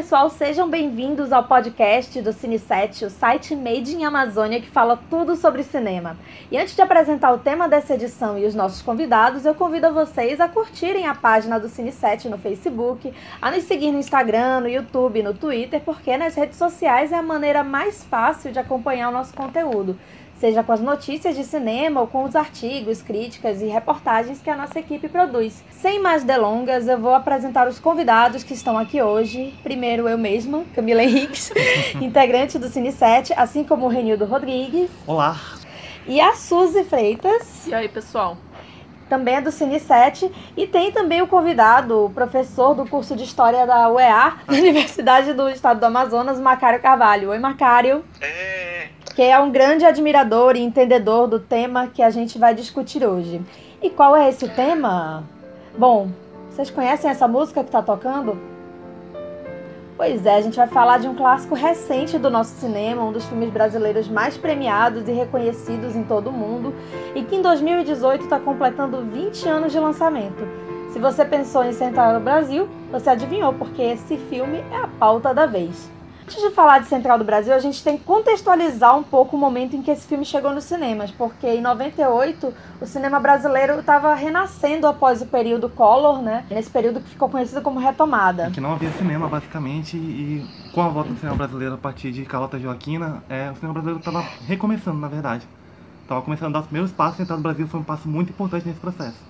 pessoal, sejam bem-vindos ao podcast do Cine7, o site Made in Amazônia que fala tudo sobre cinema. E antes de apresentar o tema dessa edição e os nossos convidados, eu convido vocês a curtirem a página do Cine7 no Facebook, a nos seguir no Instagram, no YouTube, no Twitter, porque nas redes sociais é a maneira mais fácil de acompanhar o nosso conteúdo seja com as notícias de cinema ou com os artigos, críticas e reportagens que a nossa equipe produz. Sem mais delongas, eu vou apresentar os convidados que estão aqui hoje. Primeiro eu mesma, Camila Henriques, integrante do Cine 7, assim como o Renildo Rodrigues. Olá. E a Suzy Freitas. E aí, pessoal? também é do Cine 7, e tem também o convidado, o professor do curso de História da UEA, da Universidade do Estado do Amazonas, Macário Carvalho. Oi, Macário. É. Que é um grande admirador e entendedor do tema que a gente vai discutir hoje. E qual é esse tema? Bom, vocês conhecem essa música que está tocando? Pois é, a gente vai falar de um clássico recente do nosso cinema, um dos filmes brasileiros mais premiados e reconhecidos em todo o mundo, e que em 2018 está completando 20 anos de lançamento. Se você pensou em Central no Brasil, você adivinhou, porque esse filme é a pauta da vez. Antes de falar de Central do Brasil, a gente tem que contextualizar um pouco o momento em que esse filme chegou nos cinemas, porque em 98 o cinema brasileiro estava renascendo após o período Collor, né? Nesse período que ficou conhecido como retomada. que não havia cinema, basicamente, e com a volta do cinema brasileiro a partir de Carlota Joaquina, é, o cinema brasileiro estava recomeçando, na verdade. Estava começando a dar os primeiros passos, Central do Brasil foi um passo muito importante nesse processo.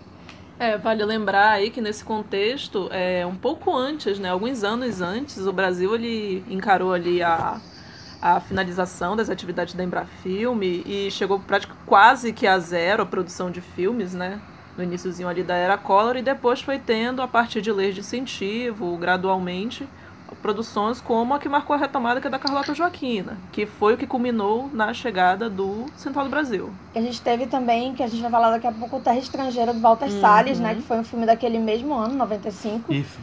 É, vale lembrar aí que nesse contexto, é, um pouco antes, né, alguns anos antes, o Brasil ele encarou ali a, a finalização das atividades da Embrafilme e chegou praticamente quase que a zero a produção de filmes, né? No iníciozinho ali da era Collor e depois foi tendo, a partir de leis de incentivo, gradualmente, produções como a que marcou a retomada, que é da Carlota Joaquina, que foi o que culminou na chegada do Central do Brasil. A gente teve também, que a gente vai falar daqui a pouco, Terra Estrangeira do Walter uhum. Salles, né, que foi um filme daquele mesmo ano, 95. Isso.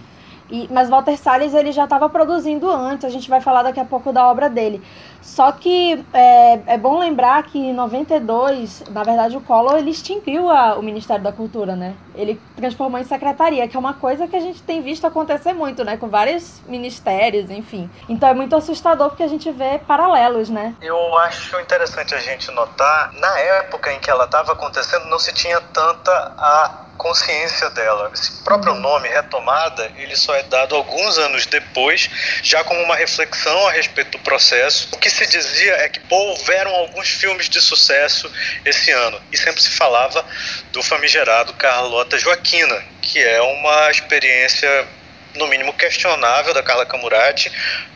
E, mas Walter Salles ele já estava produzindo antes, a gente vai falar daqui a pouco da obra dele. Só que é, é bom lembrar que em 92, na verdade, o Collor ele extinguiu a, o Ministério da Cultura, né? Ele transformou em secretaria, que é uma coisa que a gente tem visto acontecer muito, né? Com vários ministérios, enfim. Então é muito assustador porque a gente vê paralelos, né? Eu acho interessante a gente notar, na época em que ela estava acontecendo, não se tinha tanta a consciência dela. Esse próprio uhum. nome, retomada, ele só é dado alguns anos depois, já como uma reflexão a respeito do processo. O que se dizia é que pô, houveram alguns filmes de sucesso esse ano, e sempre se falava do famigerado Carlota Joaquina, que é uma experiência no mínimo questionável da Carla Camurati,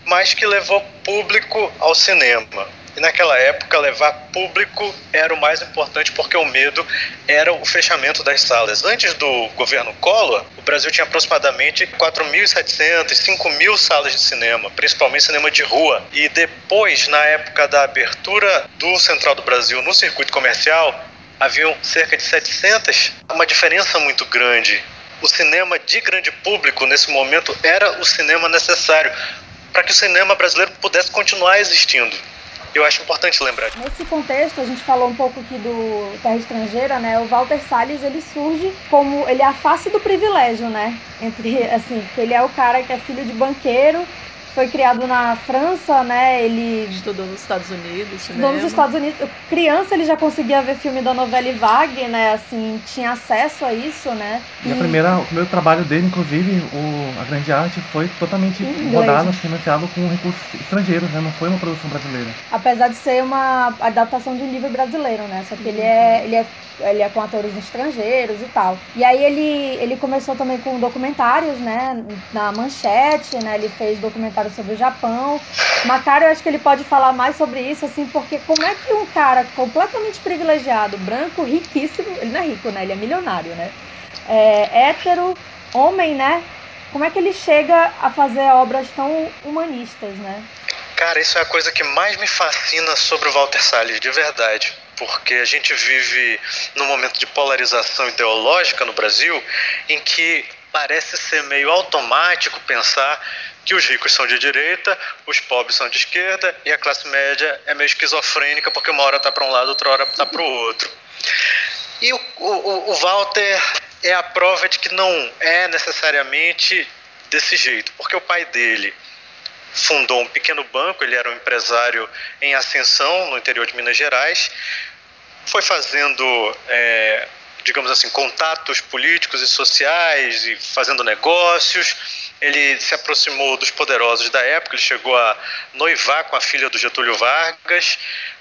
mas que levou público ao cinema. E naquela época, levar público era o mais importante porque o medo era o fechamento das salas. Antes do governo Collor, o Brasil tinha aproximadamente 4.700, 5.000 salas de cinema, principalmente cinema de rua. E depois, na época da abertura do Central do Brasil no circuito comercial, haviam cerca de 700, uma diferença muito grande. O cinema de grande público nesse momento era o cinema necessário para que o cinema brasileiro pudesse continuar existindo eu acho importante lembrar. Nesse contexto, a gente falou um pouco aqui do Terra Estrangeira, né? O Walter Salles, ele surge como... Ele é a face do privilégio, né? Entre, assim, ele é o cara que é filho de banqueiro foi criado na França, né? Ele estudou nos Estados Unidos, estudou nos Estados Unidos. Criança ele já conseguia ver filme da novela Vague, né? Assim, tinha acesso a isso, né? E, e a primeira, o primeiro trabalho dele, inclusive, o, a grande arte foi totalmente rodado, financiado com recursos estrangeiros, né? Não foi uma produção brasileira. Apesar de ser uma adaptação de um livro brasileiro, né? Só que ele é, ele é ele é com atores estrangeiros e tal. E aí ele, ele começou também com documentários, né, na Manchete, né, ele fez documentários sobre o Japão. Macário, eu acho que ele pode falar mais sobre isso, assim, porque como é que um cara completamente privilegiado, branco, riquíssimo, ele não é rico, né, ele é milionário, né, é, hétero, homem, né, como é que ele chega a fazer obras tão humanistas, né? Cara, isso é a coisa que mais me fascina sobre o Walter Salles, de verdade porque a gente vive num momento de polarização ideológica no Brasil em que parece ser meio automático pensar que os ricos são de direita, os pobres são de esquerda e a classe média é meio esquizofrênica porque uma hora está para um lado, outra hora está para o outro. E o, o, o Walter é a prova de que não é necessariamente desse jeito, porque o pai dele fundou um pequeno banco, ele era um empresário em ascensão no interior de Minas Gerais, foi fazendo, é, digamos assim, contatos políticos e sociais e fazendo negócios. Ele se aproximou dos poderosos da época, ele chegou a noivar com a filha do Getúlio Vargas,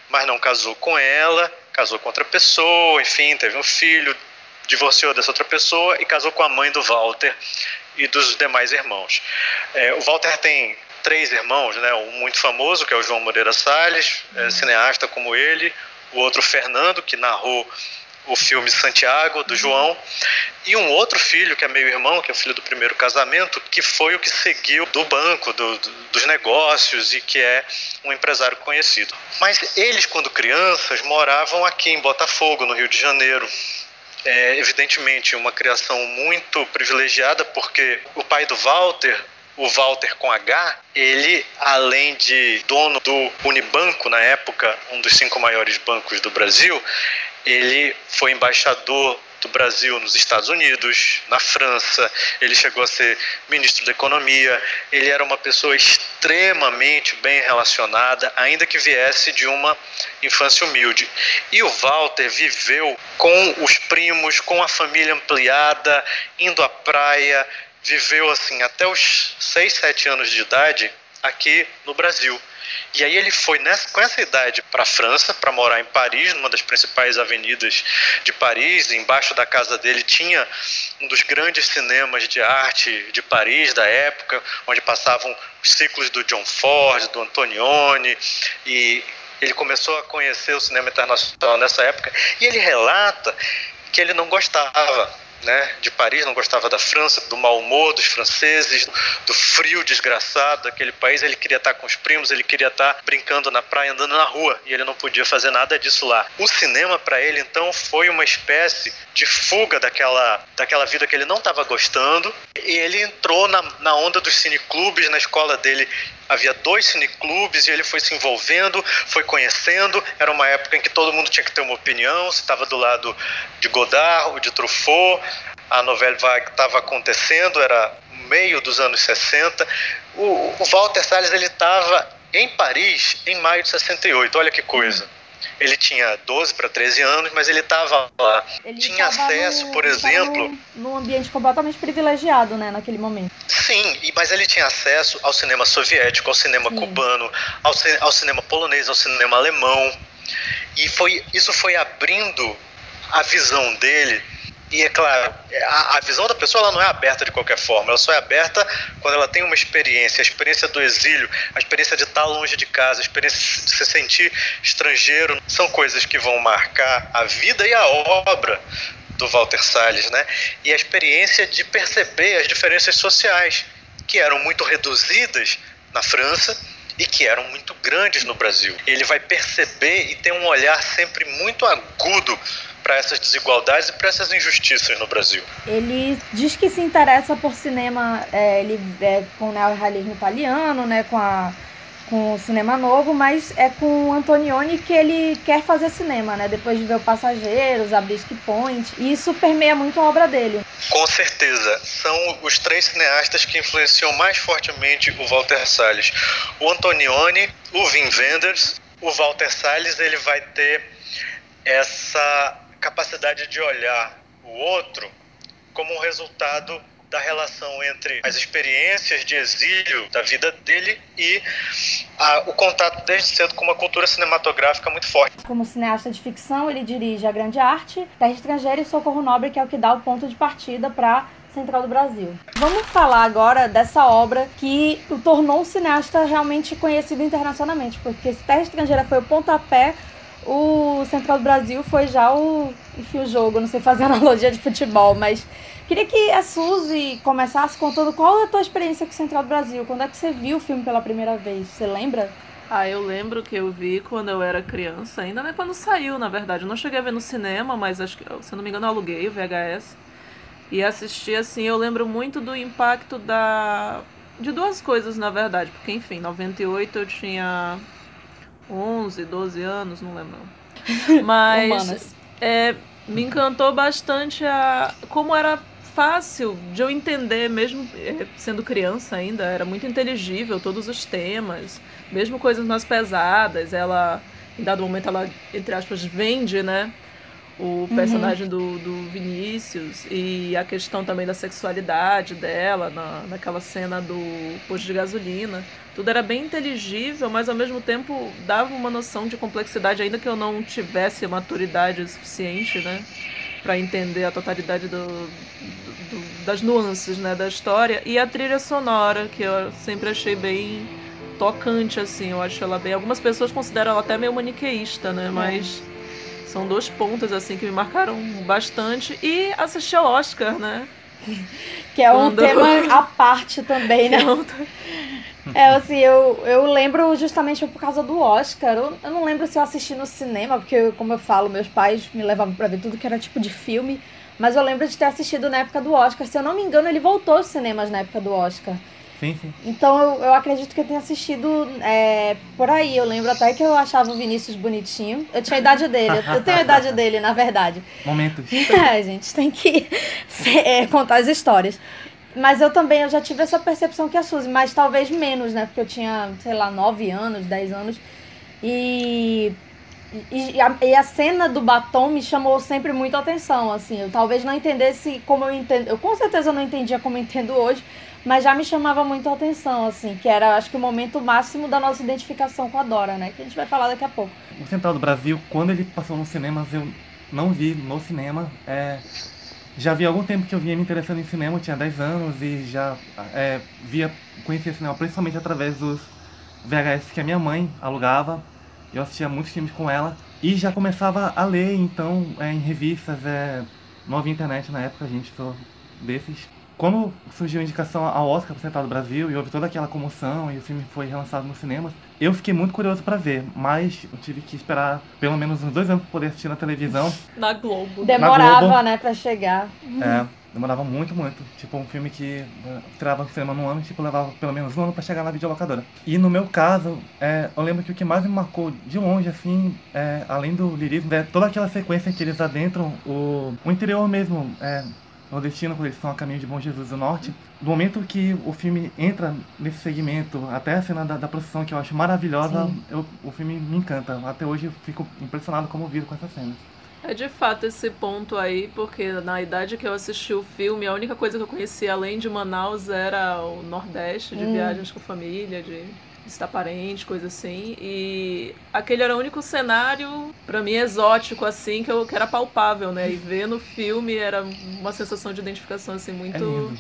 mas não casou com ela, casou com outra pessoa, enfim, teve um filho, divorciou dessa outra pessoa e casou com a mãe do Walter e dos demais irmãos. É, o Walter tem três irmãos, né? Um muito famoso, que é o João Moreira Salles, é, cineasta como ele, o outro Fernando, que narrou o filme Santiago, do. João, e um outro filho, que é meio irmão, que é o filho do primeiro casamento, que foi o que seguiu do banco, do, do, dos negócios e que é um empresário conhecido. Mas eles, quando crianças, moravam aqui em Botafogo, no Rio de Janeiro. É, evidentemente, uma criação muito privilegiada, porque o pai do Walter o Walter com H, ele, além de dono do Unibanco, na época, um dos cinco maiores bancos do Brasil, ele foi embaixador do Brasil nos Estados Unidos, na França, ele chegou a ser ministro da Economia, ele era uma pessoa extremamente bem relacionada, ainda que viesse de uma infância humilde. E o Walter viveu com os primos, com a família ampliada, indo à praia, viveu assim até os 6, 7 anos de idade aqui no Brasil. E aí ele foi nessa, com essa idade para a França, para morar em Paris, numa das principais avenidas de Paris. Embaixo da casa dele tinha um dos grandes cinemas de arte de Paris da época, onde passavam os ciclos do John Ford, do Antonioni, e ele começou a conhecer o cinema internacional nessa época. E ele relata que ele não gostava né, de Paris, não gostava da França, do mau humor dos franceses, do frio desgraçado daquele país. Ele queria estar com os primos, ele queria estar brincando na praia, andando na rua, e ele não podia fazer nada disso lá. O cinema para ele então foi uma espécie de fuga daquela, daquela vida que ele não estava gostando, e ele entrou na, na onda dos cineclubes na escola dele havia dois cineclubes e ele foi se envolvendo, foi conhecendo. Era uma época em que todo mundo tinha que ter uma opinião, se estava do lado de Godard ou de Truffaut. A novela estava acontecendo, era meio dos anos 60. O, o Walter Salles ele estava em Paris em maio de 68. Olha que coisa. Ele tinha 12 para 13 anos, mas ele estava lá. Ele tinha acesso, no, por exemplo. Num ambiente completamente privilegiado, né, naquele momento. Sim, mas ele tinha acesso ao cinema soviético, ao cinema Sim. cubano, ao, ao cinema polonês, ao cinema alemão. E foi, isso foi abrindo a visão dele e é claro, a, a, visão da pessoa ela não é aberta de qualquer forma, ela só é aberta quando ela tem uma experiência, a experiência do exílio, a experiência de estar longe de casa, a experiência de se sentir estrangeiro, são coisas que vão marcar a vida e a obra do Walter Salles, né? E a experiência de perceber as diferenças sociais, que eram muito reduzidas na França e que eram muito grandes no Brasil. Ele vai perceber e ter um olhar sempre muito agudo para essas desigualdades e para essas injustiças no Brasil. Ele diz que se interessa por cinema, é, ele é com o neorrealismo italiano, né, com a com o cinema novo, mas é com o Antonioni que ele quer fazer cinema, né? Depois de ver o Passageiros, a Bisque Point. E isso permeia muito a obra dele. Com certeza. São os três cineastas que influenciam mais fortemente o Walter Salles. O Antonioni, o Wim Wenders, o Walter Salles, ele vai ter essa capacidade de olhar o outro como um resultado da relação entre as experiências de exílio da vida dele e a, o contato desde cedo com uma cultura cinematográfica muito forte. Como cineasta de ficção, ele dirige A Grande Arte, Terra Estrangeira e Socorro Nobre, que é o que dá o ponto de partida para Central do Brasil. Vamos falar agora dessa obra que o tornou um cineasta realmente conhecido internacionalmente, porque Terra Estrangeira foi o pontapé o Central do Brasil foi já o, enfim, o jogo, não sei fazer analogia de futebol, mas queria que a Suzy começasse contando qual é a tua experiência com o Central do Brasil, quando é que você viu o filme pela primeira vez, você lembra? Ah, eu lembro que eu vi quando eu era criança, ainda não é quando saiu, na verdade. Eu não cheguei a ver no cinema, mas acho que, se não me engano, eu aluguei o VHS. E assisti assim, eu lembro muito do impacto da. de duas coisas, na verdade. Porque, enfim, em 98 eu tinha 11, 12 anos, não lembro. Mas é, me encantou bastante a como era fácil de eu entender, mesmo eh, sendo criança ainda, era muito inteligível todos os temas, mesmo coisas mais pesadas. Ela, em dado momento, ela, entre aspas, vende, né? O personagem uhum. do, do Vinícius e a questão também da sexualidade dela na, naquela cena do posto de gasolina. Tudo era bem inteligível, mas ao mesmo tempo dava uma noção de complexidade, ainda que eu não tivesse maturidade suficiente, né? para entender a totalidade do, do, das nuances né, da história. E a trilha sonora, que eu sempre achei bem tocante, assim. Eu acho ela bem. Algumas pessoas consideram ela até meio maniqueísta, né? É. Mas são dois pontos, assim, que me marcaram bastante. E assistir ao Oscar, né? Que é um Quando... tema à parte também, né? É, assim, eu, eu lembro justamente por causa do Oscar. Eu, eu não lembro se eu assisti no cinema, porque, como eu falo, meus pais me levavam para ver tudo que era tipo de filme. Mas eu lembro de ter assistido na época do Oscar. Se eu não me engano, ele voltou aos cinemas na época do Oscar. Sim, sim. Então eu, eu acredito que eu tenha assistido é, por aí. Eu lembro até que eu achava o Vinícius bonitinho. Eu tinha a idade dele, eu tenho a idade dele, na verdade. Momentos. É, a gente tem que é, contar as histórias. Mas eu também eu já tive essa percepção que a Suzy, mas talvez menos, né? Porque eu tinha, sei lá, 9 anos, 10 anos. E, e, a, e a cena do batom me chamou sempre muito atenção, assim. Eu talvez não entendesse como eu entendo. Eu com certeza não entendia como eu entendo hoje, mas já me chamava muito a atenção, assim, que era, acho que o momento máximo da nossa identificação com a Dora, né? Que a gente vai falar daqui a pouco. O Central do Brasil, quando ele passou nos cinemas, eu não vi no cinema. É, já havia algum tempo que eu vinha me interessando em cinema, eu tinha 10 anos e já é, via, conhecia cinema principalmente através dos VHS que a minha mãe alugava. Eu assistia muitos filmes com ela e já começava a ler, então, é, em revistas, é, não havia internet na época, a gente sou desses. Quando surgiu a indicação ao Oscar para Central do Brasil e houve toda aquela comoção e o filme foi relançado nos cinemas, eu fiquei muito curioso para ver, mas eu tive que esperar pelo menos uns dois anos para poder assistir na televisão. Na Globo. Demorava, Globo. né, para chegar. É, demorava muito, muito. Tipo, um filme que tirava no cinema num ano, tipo, levava pelo menos um ano para chegar na videolocadora. E no meu caso, é, eu lembro que o que mais me marcou de longe, assim, é, além do lirismo, é toda aquela sequência que eles adentram o, o interior mesmo. É, nordestino, quando eles estão a caminho de Bom Jesus do Norte. Do momento que o filme entra nesse segmento, até a cena da, da procissão, que eu acho maravilhosa, eu, o filme me encanta. Até hoje eu fico impressionado, comovido com essa cena. É de fato esse ponto aí, porque na idade que eu assisti o filme, a única coisa que eu conhecia além de Manaus era o Nordeste, de hum. viagens com família, de visitar parente, coisa assim. E aquele era o único cenário, para mim, exótico, assim, que, eu, que era palpável, né? E ver no filme era uma sensação de identificação, assim, muito,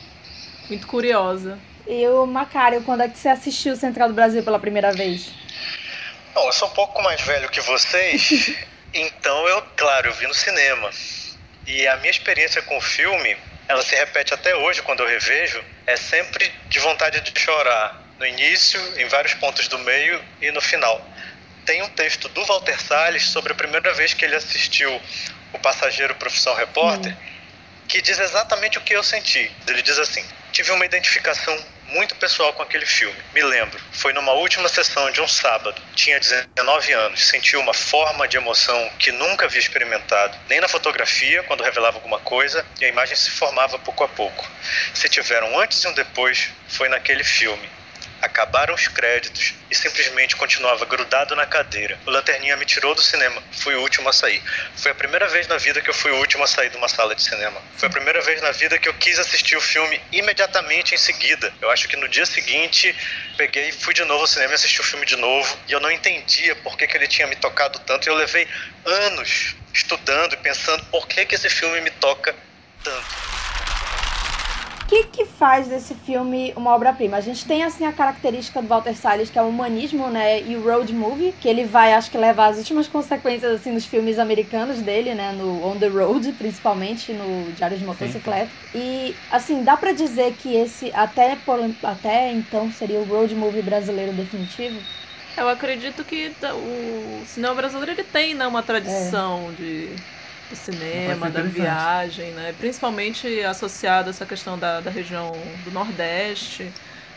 é muito curiosa. E o Macário, quando é que você assistiu Central do Brasil pela primeira vez? Bom, eu sou um pouco mais velho que vocês, então eu, claro, eu vi no cinema. E a minha experiência com o filme, ela se repete até hoje quando eu revejo, é sempre de vontade de chorar no início, em vários pontos do meio e no final. Tem um texto do Walter Salles sobre a primeira vez que ele assistiu O Passageiro Profissão Repórter, hum. que diz exatamente o que eu senti. Ele diz assim: tive uma identificação muito pessoal com aquele filme. Me lembro, foi numa última sessão de um sábado. Tinha 19 anos, senti uma forma de emoção que nunca havia experimentado, nem na fotografia, quando revelava alguma coisa, e a imagem se formava pouco a pouco. Se tiveram antes e um depois, foi naquele filme. Acabaram os créditos e simplesmente continuava grudado na cadeira. O Lanterninha me tirou do cinema. Fui o último a sair. Foi a primeira vez na vida que eu fui o último a sair de uma sala de cinema. Foi a primeira vez na vida que eu quis assistir o filme imediatamente em seguida. Eu acho que no dia seguinte peguei, fui de novo ao cinema e assisti o filme de novo. E eu não entendia por que, que ele tinha me tocado tanto. E eu levei anos estudando e pensando por que, que esse filme me toca tanto que que faz desse filme uma obra-prima? A gente tem, assim, a característica do Walter Salles, que é o humanismo, né, e o road movie, que ele vai, acho que, levar as últimas consequências, assim, nos filmes americanos dele, né, no On the Road, principalmente, no Diário de Motocicleta. Sim. E, assim, dá pra dizer que esse, até, por, até então, seria o road movie brasileiro definitivo? Eu acredito que o cinema brasileiro, ele tem, né, uma tradição é. de do cinema, da viagem, né? Principalmente associado a essa questão da, da região do Nordeste.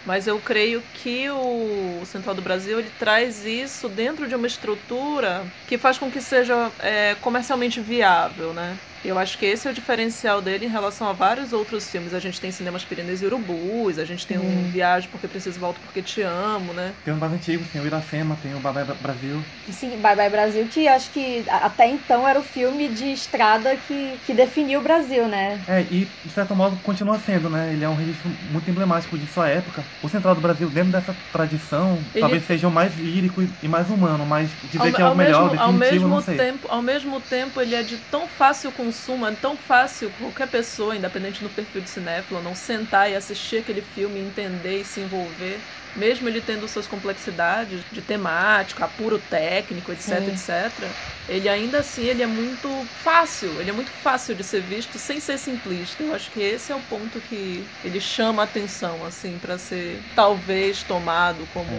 Mas eu creio que o Central do Brasil ele traz isso dentro de uma estrutura que faz com que seja é, comercialmente viável, né? Eu acho que esse é o diferencial dele em relação a vários outros filmes. A gente tem Cinemas Pirineus e Urubus, a gente tem um Hum. Viagem Porque Preciso Volto Porque Te Amo, né? Tem os mais antigos, tem o Iracema, tem o Babé Brasil. Sim, Bye Bye Brasil, que acho que a- até então era o filme de estrada que, que definiu o Brasil, né? É, e de certo modo continua sendo, né? Ele é um registro muito emblemático de sua época. O Central do Brasil, dentro dessa tradição, Ele- talvez seja o mais lírico e- mais humano, mas dizer Ao, que é o ao melhor, mesmo, ao definitivo, mesmo não sei. tempo, ao mesmo tempo, ele é de tão fácil consumo, é tão fácil qualquer pessoa, independente do perfil de cinéfilo, não sentar e assistir aquele filme, entender e se envolver, mesmo ele tendo suas complexidades de temática, apuro técnico, etc, Sim. etc. Ele ainda assim, ele é muito fácil, ele é muito fácil de ser visto sem ser simplista. Eu acho que esse é o ponto que ele chama a atenção, assim, para ser talvez tomado como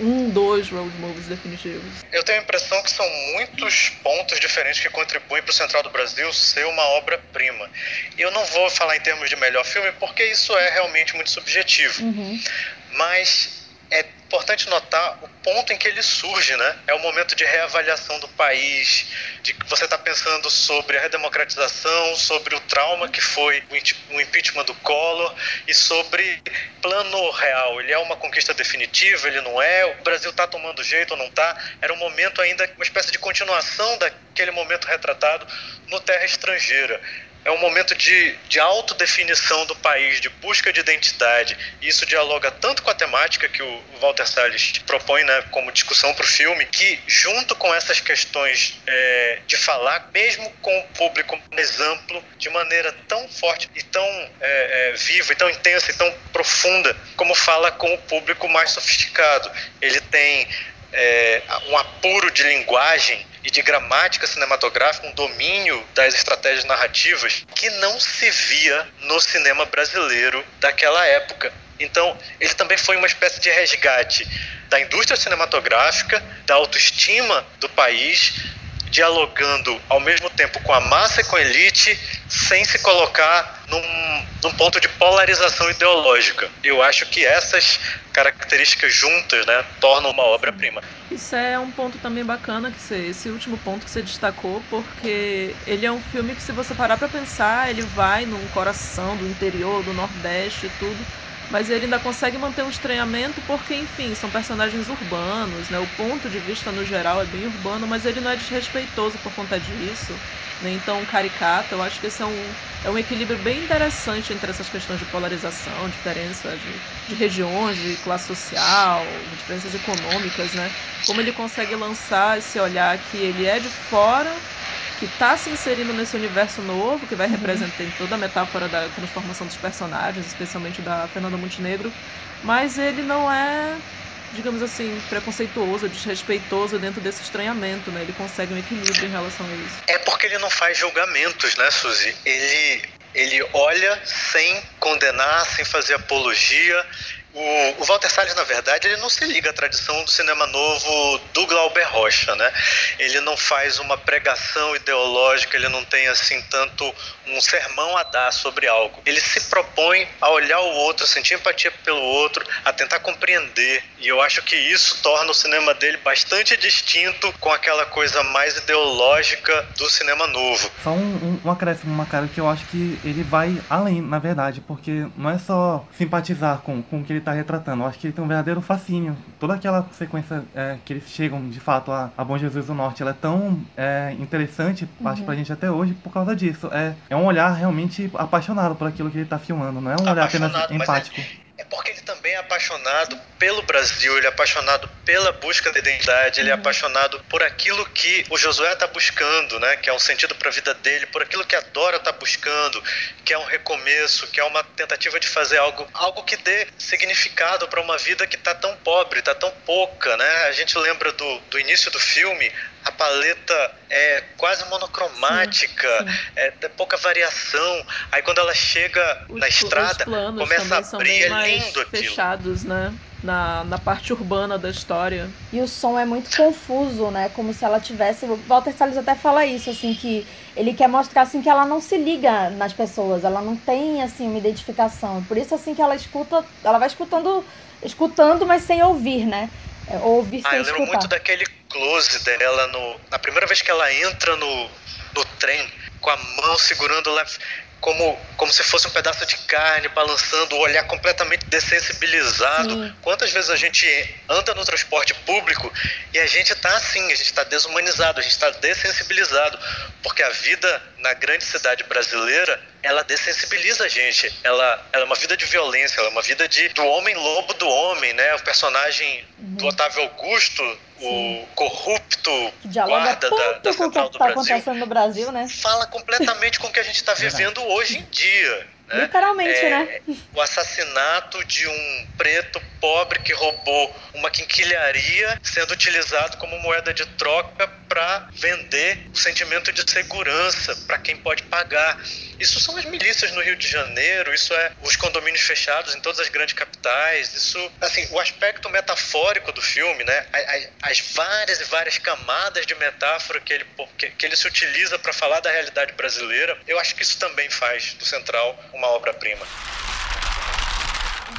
um dos road movies definitivos. Eu tenho a impressão que são muitos pontos diferentes que contribuem para o Central do Brasil ser uma obra-prima. Eu não vou falar em termos de melhor filme, porque isso é realmente muito subjetivo. Uhum. Mas é importante notar o ponto em que ele surge, né? É o momento de reavaliação do país, de que você está pensando sobre a redemocratização, sobre o trauma que foi o impeachment do Collor e sobre plano real. Ele é uma conquista definitiva, ele não é? O Brasil está tomando jeito ou não está? Era um momento ainda, uma espécie de continuação daquele momento retratado no Terra Estrangeira. É um momento de, de autodefinição do país, de busca de identidade. E isso dialoga tanto com a temática que o Walter Salles propõe né, como discussão para o filme, que junto com essas questões é, de falar, mesmo com o público mais amplo, de maneira tão forte e tão é, é, viva, e tão intensa e tão profunda, como fala com o público mais sofisticado. Ele tem é, um apuro de linguagem e de gramática cinematográfica, um domínio das estratégias narrativas que não se via no cinema brasileiro daquela época. Então, ele também foi uma espécie de resgate da indústria cinematográfica, da autoestima do país, dialogando ao mesmo tempo com a massa e com a elite, sem se colocar num, num ponto de polarização ideológica. Eu acho que essas características juntas né, tornam uma obra-prima. Isso é um ponto também bacana, que você, esse último ponto que você destacou, porque ele é um filme que, se você parar pra pensar, ele vai num coração do interior, do Nordeste e tudo, mas ele ainda consegue manter um estranhamento porque, enfim, são personagens urbanos, né? O ponto de vista no geral é bem urbano, mas ele não é desrespeitoso por conta disso, nem tão caricato. Eu acho que esse é um, é um equilíbrio bem interessante entre essas questões de polarização, diferença de, de regiões, de classe social, diferenças econômicas, né? Como ele consegue lançar esse olhar que ele é de fora, que está se inserindo nesse universo novo, que vai representar toda a metáfora da transformação dos personagens, especialmente da Fernanda Montenegro, mas ele não é, digamos assim, preconceituoso, desrespeitoso dentro desse estranhamento, né? Ele consegue um equilíbrio em relação a isso. É porque ele não faz julgamentos, né, Suzy? Ele, ele olha sem condenar, sem fazer apologia. O, o Walter Salles, na verdade, ele não se liga à tradição do cinema novo do Glauber Rocha, né? Ele não faz uma pregação ideológica, ele não tem assim tanto um sermão a dar sobre algo. Ele se propõe a olhar o outro, sentir empatia pelo outro, a tentar compreender. E eu acho que isso torna o cinema dele bastante distinto com aquela coisa mais ideológica do cinema novo. Só um, um, um acréscimo, uma cara que eu acho que ele vai além, na verdade, porque não é só simpatizar com, com o que ele está retratando, eu acho que ele tem um verdadeiro fascínio. Toda aquela sequência é, que eles chegam, de fato, a, a Bom Jesus do Norte, ela é tão é, interessante, acho Uhum. pra gente até hoje, por causa disso. É, é um olhar realmente apaixonado por aquilo que ele está filmando, não é um olhar apenas mas empático. É porque ele também é apaixonado pelo Brasil, ele é apaixonado pela busca da identidade, ele é apaixonado por aquilo que o Josué está buscando, né? Que é um sentido para a vida dele, por aquilo que a Dora está buscando, que é um recomeço, que é uma tentativa de fazer algo, algo que dê significado para uma vida que está tão pobre, está tão pouca, né? A gente lembra do, do início do filme, a paleta é quase monocromática, Sim, sim. É, tem pouca variação. Aí quando ela chega Os, na os estrada, planos começa a também são abrir, bem é mais lindo aquilo. fechados, né? Na, na parte urbana da história. E o som é muito confuso, né? Como se ela tivesse. O Walter Salles até fala isso, assim, que ele quer mostrar assim que ela não se liga nas pessoas, ela não tem assim uma identificação. Por isso assim que ela escuta, ela vai escutando, escutando, mas sem ouvir, né? É, ouvir Ah, sem eu lembro escutar. muito daquele close dela no, na primeira vez que ela entra no, no trem com a mão segurando lá como, como se fosse um pedaço de carne balançando, o olhar completamente dessensibilizado. Sim. Quantas vezes a gente anda no transporte público e a gente está assim, a gente está desumanizado, a gente está dessensibilizado, porque a vida na grande cidade brasileira ela dessensibiliza a gente. Ela, ela é uma vida de violência, ela é uma vida de do homem lobo do homem, né? O personagem uhum. do Otávio Augusto. O corrupto guarda da, da Central do tá Brasil, acontecendo no Brasil, né? Fala completamente com o que a gente está vivendo hoje em dia. Né? Literalmente, é, né? O assassinato de um preto pobre que roubou uma quinquilharia sendo utilizado como moeda de troca para vender o sentimento de segurança para quem pode pagar. Isso são as milícias no Rio de Janeiro, isso é os condomínios fechados em todas as grandes capitais, isso, assim, o aspecto metafórico do filme, né? As, as várias e várias camadas de metáfora que ele, que ele se utiliza para falar da realidade brasileira, eu acho que isso também faz do Central uma obra-prima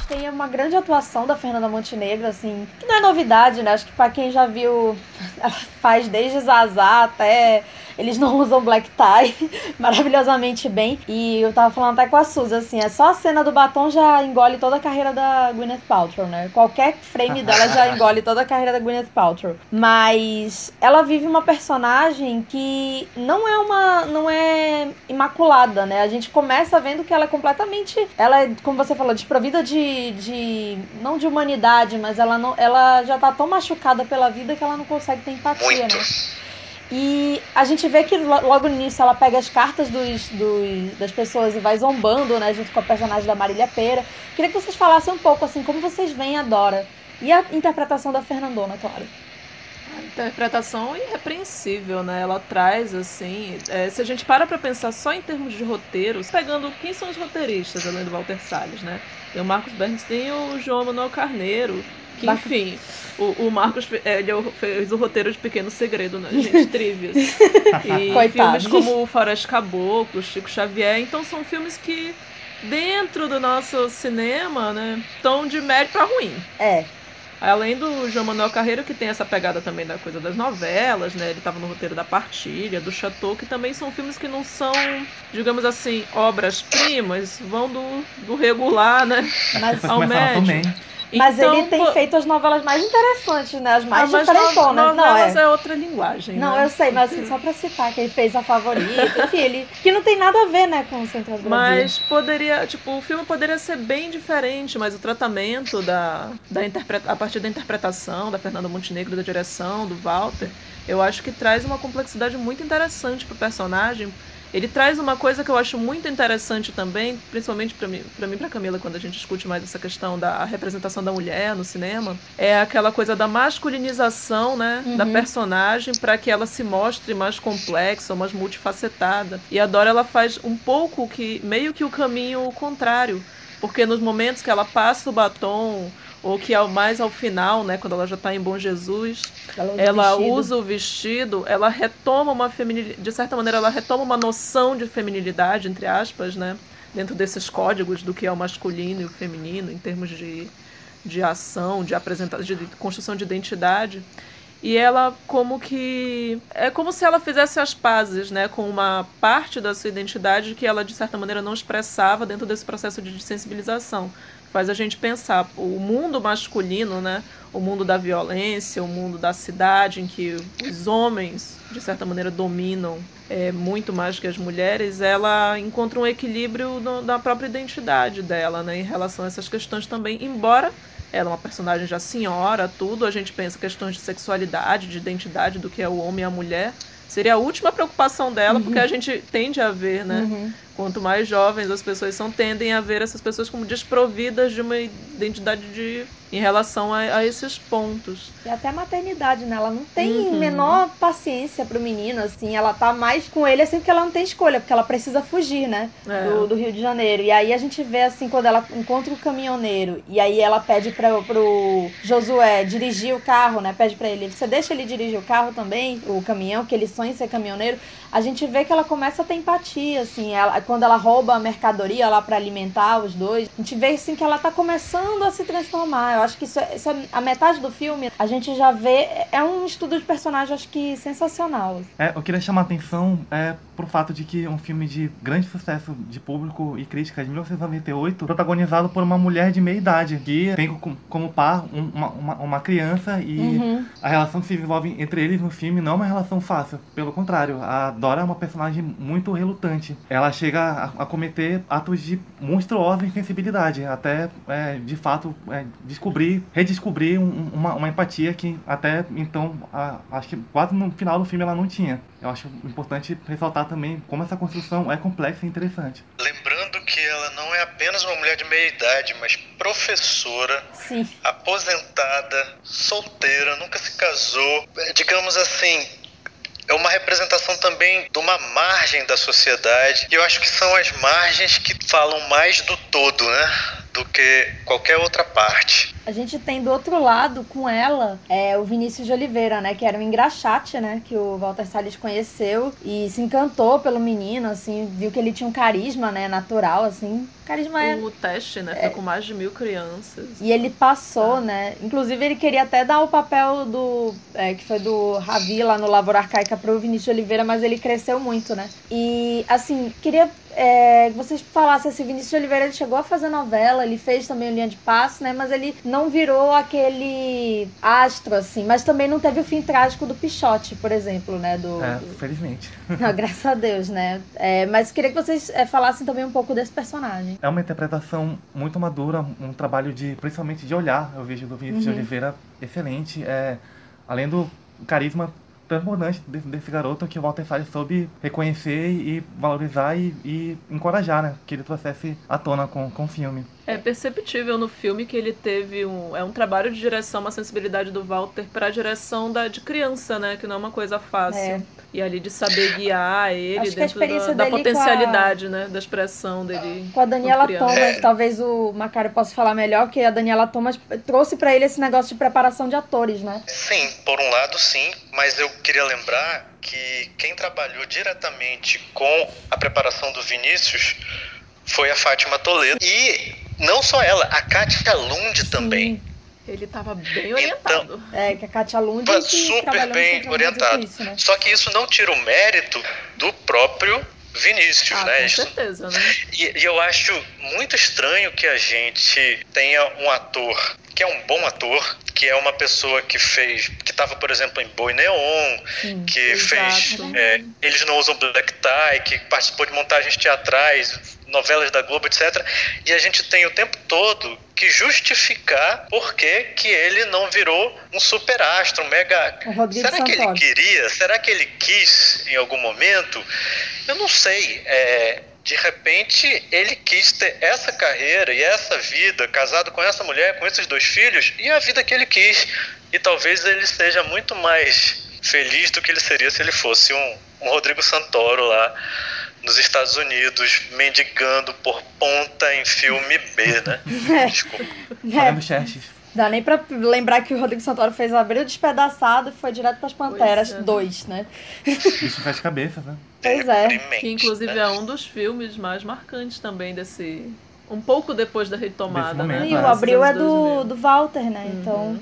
tem uma grande atuação da Fernanda Montenegro, assim, que não é novidade, né? Acho que para quem já viu, ela faz desde Zazá até eles não usam black tie maravilhosamente bem. E eu tava falando até com a Suzy, assim, é só a cena do batom já engole toda a carreira da Gwyneth Paltrow, né? Qualquer frame dela já engole toda a carreira da Gwyneth Paltrow. Mas ela vive uma personagem que não é uma. não é imaculada, né? A gente começa vendo que ela é completamente. Ela é, como você falou, desprovida de. de não de humanidade, mas ela, não, ela já tá tão machucada pela vida que ela não consegue ter empatia, Muito. né? E a gente vê que logo no início ela pega as cartas dos, dos, das pessoas e vai zombando, né, junto com a personagem da Marília Pera. Queria que vocês falassem um pouco, assim, como vocês veem a Dora. E a interpretação da Fernandona, claro. A interpretação irrepreensível, né? Ela traz, assim. É, se a gente para pra pensar só em termos de roteiros, pegando quem são os roteiristas, além do Walter Salles, né? Tem o Marcos Bernstein e o João Manuel Carneiro, que, enfim. O, o Marcos é, ele é fez o roteiro de Pequeno Segredo, né, gente? Trivias. E Coitado. filmes como o Floresta Caboclo, Chico Xavier. Então são filmes que, dentro do nosso cinema, né, estão de médio para ruim. É. Além do João Manuel Carreiro, que tem essa pegada também da coisa das novelas, né? Ele estava no roteiro da Partilha, do Chateau, que também são filmes que não são, digamos assim, obras-primas, vão do, do regular, né? Mas ao médio. Mas então, ele tem feito as novelas mais interessantes, né? As mais ah, diferentonas. Não, é. é outra linguagem. Não, né? eu sei, mas assim, só pra citar que ele fez a favorita, enfim, ele. Que não tem nada a ver, né, com o Central Brasil. Mas poderia, tipo, o filme poderia ser bem diferente, mas o tratamento da, da interpreta, a partir da interpretação da Fernanda Montenegro, da direção, do Walter, eu acho que traz uma complexidade muito interessante pro personagem ele traz uma coisa que eu acho muito interessante também, principalmente para mim, para mim, para Camila, quando a gente discute mais essa questão da representação da mulher no cinema, é aquela coisa da masculinização, né, uhum. da personagem para que ela se mostre mais complexa, mais multifacetada. E a Dora ela faz um pouco que meio que o caminho contrário, porque nos momentos que ela passa o batom ou que ao mais ao final, né, quando ela já está em Bom Jesus, ela, usa, ela o usa, o vestido, ela retoma uma feminilidade, de certa maneira ela retoma uma noção de feminilidade, entre aspas, né, dentro desses códigos do que é o masculino e o feminino, em termos de, de ação, de apresentação, de construção de identidade. E ela como que é como se ela fizesse as pazes, né, com uma parte da sua identidade que ela de certa maneira não expressava dentro desse processo de sensibilização faz a gente pensar o mundo masculino, né? O mundo da violência, o mundo da cidade em que os homens, de certa maneira, dominam é, muito mais que as mulheres, ela encontra um equilíbrio no, na própria identidade dela, né? Em relação a essas questões também, embora ela é uma personagem já senhora, tudo, a gente pensa questões de sexualidade, de identidade do que é o homem e a mulher. Seria a última preocupação dela, uhum. porque a gente tende a ver, né? Uhum quanto mais jovens as pessoas são, tendem a ver essas pessoas como desprovidas de uma identidade de, em relação a, a esses pontos. E até a maternidade, né? Ela não tem uhum. menor paciência pro menino, assim. Ela tá mais com ele, assim, porque ela não tem escolha, porque ela precisa fugir, né? É. Do, do, Rio de Janeiro. E aí a gente vê, assim, quando ela encontra o caminhoneiro, e aí ela pede pra, pro Josué dirigir o carro, né? Pede pra ele, você deixa ele dirigir o carro também, o caminhão, que ele sonha em ser caminhoneiro. A gente vê que ela começa a ter empatia, assim. Ela, quando ela rouba a mercadoria lá para alimentar os dois, a gente vê assim que ela tá começando a se transformar. Eu acho que isso, é, isso é a metade do filme, a gente já vê. É um estudo de personagem, acho que sensacional. É, eu queria chamar a atenção é, pro fato de que é um filme de grande sucesso de público e crítica de 1998, protagonizado por uma mulher de meia idade, que tem como par uma, uma, uma criança e uhum. a relação que se desenvolve entre eles no filme não é uma relação fácil. Pelo contrário, a Dora é uma personagem muito relutante. Ela chega a, a cometer atos de monstruosa insensibilidade, até é, de fato é, descobrir, redescobrir um, uma, uma empatia que até então, a, acho que quase no final do filme ela não tinha. Eu acho importante ressaltar também como essa construção é complexa e interessante. Lembrando que ela não é apenas uma mulher de meia idade, mas professora, Sim. aposentada, solteira, nunca se casou. É, digamos assim, é uma representação também de uma margem da sociedade. E eu acho que são as margens que falam mais do todo, né? Do que qualquer outra parte. A gente tem do outro lado com ela é, o Vinícius de Oliveira, né? Que era um engraxate, né? Que o Walter Salles conheceu e se encantou pelo menino, assim, viu que ele tinha um carisma, né? Natural, assim. Carisma é. O teste, né? Foi é... com mais de mil crianças. E ele passou, ah. né? Inclusive, ele queria até dar o papel do. É, que foi do Ravi lá no Lavoura Arcaica pro Vinícius de Oliveira, mas ele cresceu muito, né? E, assim, queria é, vocês falassem assim, Vinícius de Oliveira ele chegou a fazer novela, ele fez também o Linha de Passo, né? Mas ele não virou aquele astro, assim. Mas também não teve o fim trágico do Pichote, por exemplo, né? Do, é, do... felizmente. Não, graças a Deus, né? É, mas queria que vocês é, falassem também um pouco desse personagem. É uma interpretação muito madura, um trabalho de, principalmente de olhar, eu vejo do Vinícius uhum. de Oliveira excelente. É, além do carisma transbordante desse, desse garoto que o Walter Salles soube reconhecer e valorizar e, e, encorajar, né? Que ele trouxesse à tona com, com o filme. É perceptível no filme que ele teve um, é um trabalho de direção, uma sensibilidade do Walter para a direção da, de criança, né? Que não é uma coisa fácil. É. E ali de saber guiar ele dentro da, da potencialidade, a... né? Da expressão dele. Com a Daniela Thomas, é. talvez o Macário possa falar melhor, que a Daniela Thomas trouxe para ele esse negócio de preparação de atores, né? Sim, por um lado sim, mas eu queria lembrar que quem trabalhou diretamente com a preparação do Vinícius foi a Fátima Toledo. E não só ela, a Kátia Lund Sim. também. Ele estava bem orientado. Então, é, que a Kátia Lund super bem orientado. Isso, né? Só que isso não tira o mérito do próprio Vinícius, ah, né? Com certeza, né? E, e, eu acho muito estranho que a gente tenha um ator que é um bom ator, que é uma pessoa que fez, que estava, por exemplo, em Boi Neon, Sim, que exato. fez é, Eles Não Usam Black Tie, que participou de montagens teatrais, novelas da Globo, etc. E a gente tem o tempo todo que justificar por que, que ele não virou um superastro, um mega. Será que ele queria? Será que ele quis em algum momento? Eu não sei. É, de repente ele quis ter essa carreira e essa vida, casado com essa mulher, com esses dois filhos, e a vida que ele quis. E talvez ele seja muito mais feliz do que ele seria se ele fosse um, um Rodrigo Santoro lá nos Estados Unidos, mendigando por ponta em filme B, né? Desculpa. Fazendo chestes. Dá nem pra lembrar que o Rodrigo Santoro fez o Abril Despedaçado e foi direto pras Panteras 2, é. né? Isso faz cabeça, né? Pois é. Que inclusive né? é um dos filmes mais marcantes também desse. Um pouco depois da retomada, né? E o Abril é do, do Walter, né? Então.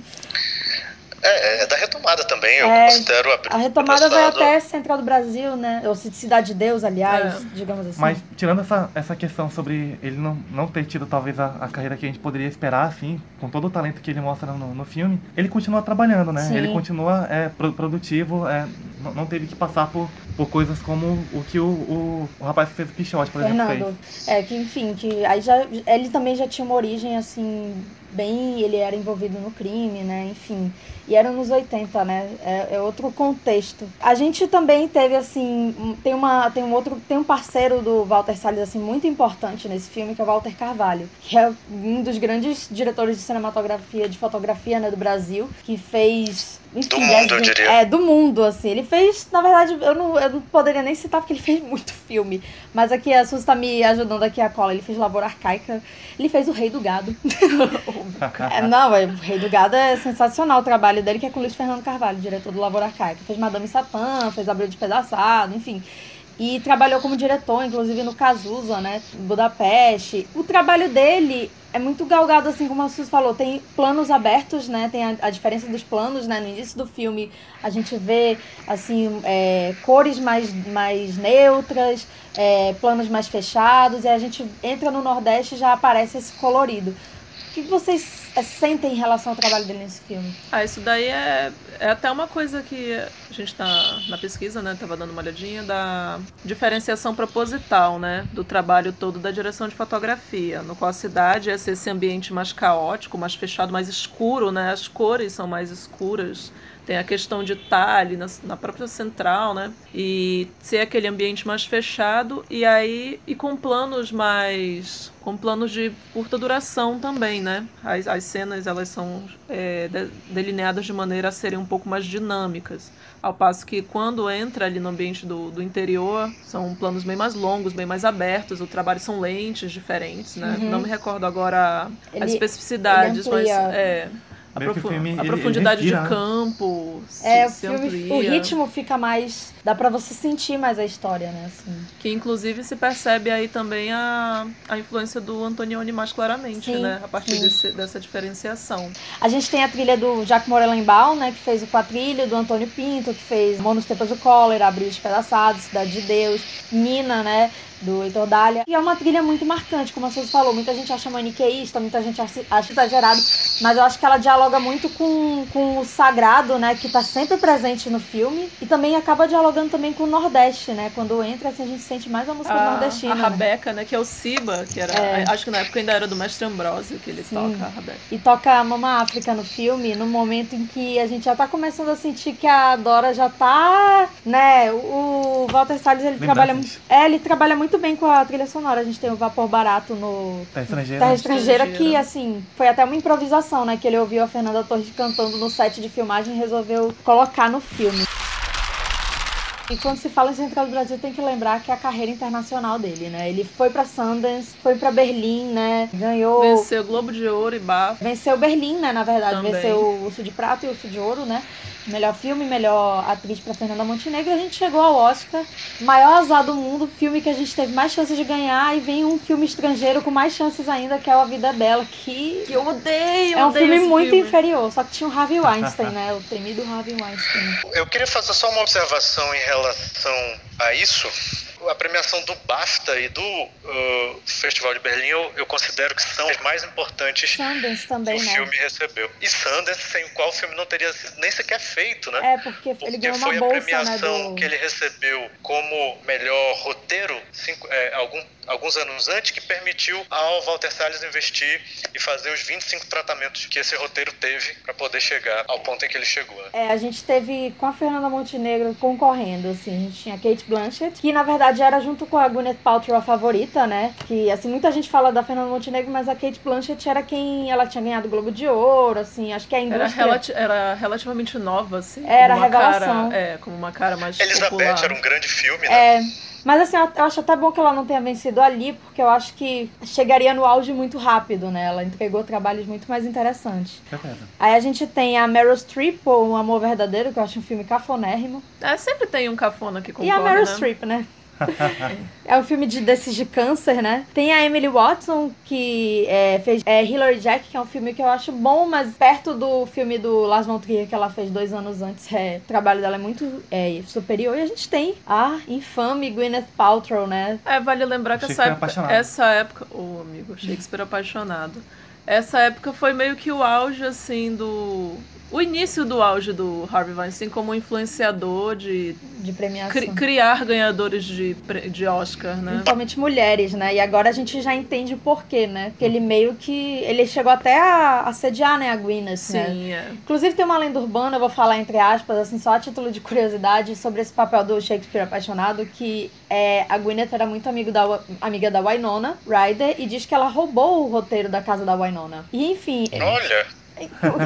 Uhum. É, é da retomada também, eu é, considero a, a retomada vai até Central do Brasil, né? Ou Cidade de Deus, aliás, é. digamos assim. Mas tirando essa, essa questão sobre ele não, não ter tido talvez a, a carreira que a gente poderia esperar, assim, com todo o talento que ele mostra no, no filme, ele continua trabalhando, né? Sim. Ele continua é, produtivo, é, não, teve que passar por, por coisas como o que o, o, o rapaz que fez o Quixote, por Fernando, exemplo, fez. É, que enfim, que aí já, ele também já tinha uma origem, assim, bem, ele era envolvido no crime, né, enfim. E era nos 80, né? É, é, outro contexto. A gente também teve, assim, tem, uma, tem um outro, tem um parceiro do Walter Salles, assim, muito importante nesse filme, que é o Walter Carvalho, que é um dos grandes diretores de cinematografia, de fotografia, né, do Brasil, que fez enfim, do mundo, é, eu diria. É, do mundo, assim. Ele fez, na verdade, eu não, eu não poderia nem citar porque ele fez muito filme. Mas aqui a Suzy tá me ajudando aqui a cola. Ele fez Lavoura Arcaica. Ele fez O Rei do Gado. é, não, é, o Rei do Gado é sensacional o trabalho dele, que é com o Luiz Fernando Carvalho, diretor do Lavoura Arcaica. Fez Madame Satã, fez Abril Despedaçado, enfim. e trabalhou como diretor, inclusive no Cazuza, né? Budapeste. O trabalho dele é muito galgado, assim, como a Sus falou, tem planos abertos, né? Tem a, a, diferença dos planos, né? No início do filme a gente vê, assim, é, cores mais, mais neutras, é, planos mais fechados, e a gente entra no Nordeste e já aparece esse colorido. O que vocês sentem em relação ao trabalho dele nesse filme? Ah, isso daí é, é até uma coisa que a gente tá na pesquisa, né? Tava dando uma olhadinha da diferenciação proposital, né? Do trabalho todo da direção de fotografia, no qual a cidade é esse ambiente mais caótico, mais fechado, mais escuro, né? As cores são mais escuras tem a questão de estar ali na, na, própria central, né? E ser aquele ambiente mais fechado e aí e com planos mais com planos de curta duração também, né? As, as cenas elas são é, de, delineadas de maneira a serem um pouco mais dinâmicas. Ao passo que quando entra ali no ambiente do, do interior, são planos bem mais longos, bem mais abertos, o trabalho são lentes diferentes, né? Uhum. Não me recordo agora ele, as especificidades, mas é, a, profu filme, a profundidade ele, ele de campo. É, o, filme, o ritmo fica mais. Dá pra você sentir mais a história, né? Assim. Que inclusive se percebe aí também a, a influência do Antonioni mais claramente, sim, né? A partir desse, dessa diferenciação. A gente tem a trilha do Jacques Morelenbaum, né? Que fez o Quatrilho, do Antônio Pinto, que fez Monos Tempos do Cólera, Abril Despedaçado, Cidade de Deus, Mina, né? Do Heitor Dália. E é uma trilha muito marcante, como a Suzy falou. Muita gente acha maniqueísta, muita gente acha exagerado, mas eu acho que ela dialoga muito com, com o sagrado, né, que tá sempre presente no filme. E também acaba dialogando também com o Nordeste, né? Quando entra, assim, a gente sente mais a música a, nordestina. A né? Rabeca, né? né? Que é o Siba, que era. É. Acho que na época ainda era do Mestre Ambrósio que ele Sim. toca a Rabeca. E toca Mama África no filme, no momento em que a gente já tá começando a sentir que a Dora já tá, né? O Walter Salles, ele trabalha. É, ele trabalha muito muito bem com a trilha sonora. A gente tem o Vapor Barato no Terra Estrangeira. Terra Estrangeira, que assim, foi até uma improvisação, né? Que ele ouviu a Fernanda Torres cantando no set de filmagem e resolveu colocar no filme. E quando se fala em Central do Brasil, tem que lembrar que é a carreira internacional dele, né? Ele foi para Sundance, foi para Berlim, né? Ganhou. Venceu Globo de Ouro e Bafo. Venceu Berlim, né? Na verdade, Também. venceu o Urso de Prata e o Urso de Ouro, né? Melhor filme, melhor atriz para Fernanda Montenegro. A gente chegou ao Oscar, maior azar do mundo, filme que a gente teve mais chances de ganhar. E vem um filme estrangeiro com mais chances ainda, que é o A Vida Bela, que. eu odeio! É um filme muito filme. inferior, só que tinha o Harvey Weinstein, né? O temido Harvey Weinstein. Eu queria fazer só uma observação em relação a isso a premiação do BAFTA e do uh, Festival de Berlim eu, eu, considero que são as mais importantes também, que o né? filme recebeu. E Sundance, sem o qual o filme não teria nem sequer feito, né? É, porque, porque ele ganhou uma foi bolsa, a premiação né, do... que ele recebeu como melhor roteiro cinco, é, algum alguns anos antes, que permitiu ao Walter Salles investir e fazer os 25 tratamentos que esse roteiro teve para poder chegar ao ponto em que ele chegou. Né? É, a gente teve com a Fernanda Montenegro concorrendo, assim, a gente tinha Kate Blanchett, que na verdade era junto com a Gwyneth Paltrow a favorita, né? Que assim, muita gente fala da Fernanda Montenegro, mas a Kate Blanchett era quem ela tinha ganhado o Globo de Ouro, assim, acho que a indústria era, relati era relativamente nova, assim. Era a revelação. Cara, é, como uma cara mais Elizabeth popular. era um grande filme, né? É. Mas assim, eu acho até bom que ela não tenha vencido ali, porque eu acho que chegaria no auge muito rápido, né? Ela entregou trabalhos muito mais interessantes. Aí a gente tem a Meryl Streep, ou Um Amor Verdadeiro, que eu acho um filme cafonérrimo. É, sempre tem um cafona que concorre, E a Meryl né? Streep, né? é um filme de, desses de câncer, né? Tem a Emily Watson, que é, fez é, Hillary Jack, que é um filme que eu acho bom, mas perto do filme do Lars von Trier que ela fez dois anos antes, é, o trabalho dela é muito é, superior. E a gente tem a infame Gwyneth Paltrow, né? É, vale lembrar que essa época, essa época... Ô, oh, amigo, Shakespeare apaixonado. Essa época foi meio que o auge, assim, do o início do auge do Harvey Weinstein como influenciador de, de premiação. Cri, criar ganhadores de, de Oscar, né? Principalmente mulheres, né? E agora a gente já entende o porquê, né? Porque ele meio que. Ele chegou até a assediar, né, a Gwyneth, Sim, né? É. Inclusive tem uma lenda urbana, eu vou falar entre aspas, assim, só a título de curiosidade, sobre esse papel do Shakespeare apaixonado, que é, a Gwyneth era muito amigo da, amiga da Winona Ryder e diz que ela roubou o roteiro da casa da Winona. E enfim. Olha!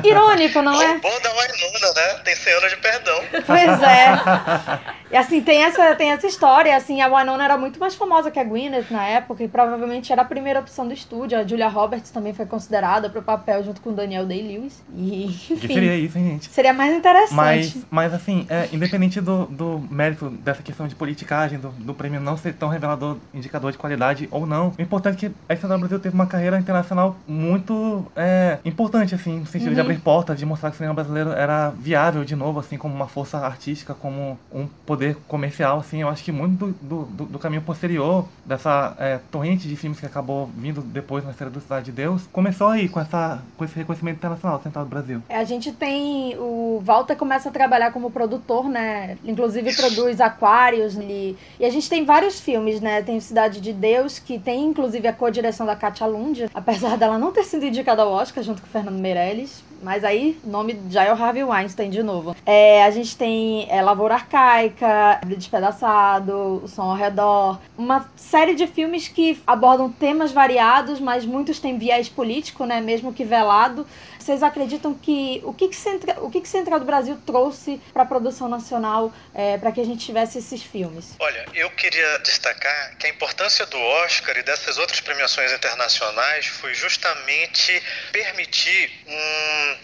Irônico, não é? O bom da Wainuna, né? Tem 100 anos de perdão. Pois é. E assim, tem essa, tem essa história, assim, a Winona era muito mais famosa que a Gwyneth na época e provavelmente era a primeira opção do estúdio. A Julia Roberts também foi considerada para o papel junto com o Daniel Day-Lewis. E, enfim, Que seria isso, hein, gente? seria mais interessante. Mas, mas assim, é, independente do, do mérito dessa questão de politicagem, do, do prêmio não ser tão revelador, indicador de qualidade ou não, o importante é que a Estrada do Brasil teve uma carreira internacional muito é, importante, assim, no sentido de abrir portas, de mostrar que o cinema brasileiro era viável de novo, assim, como uma força artística, como um poder comercial, assim, eu acho que muito do, do, do- caminho posterior dessa é, torrente de filmes que acabou vindo depois na série do Cidade de Deus, começou aí com, essa, com esse reconhecimento internacional Central do Brasil. A gente tem. O Walter começa a trabalhar como produtor, né? Inclusive produz Aquários. Ele, e a gente tem vários filmes, né? Tem Cidade de Deus, que tem inclusive a co-direção da Katia Lund, apesar dela não ter sido indicada ao Oscar junto com o Fernando Meirelles. Mas aí, nome já é o Harvey Weinstein de novo. É, a gente tem é, Lavoura Arcaica, Despedaçado, O Som ao Redor. Uma série de filmes que abordam temas variados, mas muitos têm viés político, né? Mesmo que velado. Vocês acreditam que o que que, Centra, o que, que Central do Brasil trouxe para a produção nacional para que a gente tivesse esses filmes? Olha, eu queria destacar que a importância do Oscar e dessas outras premiações internacionais foi justamente permitir um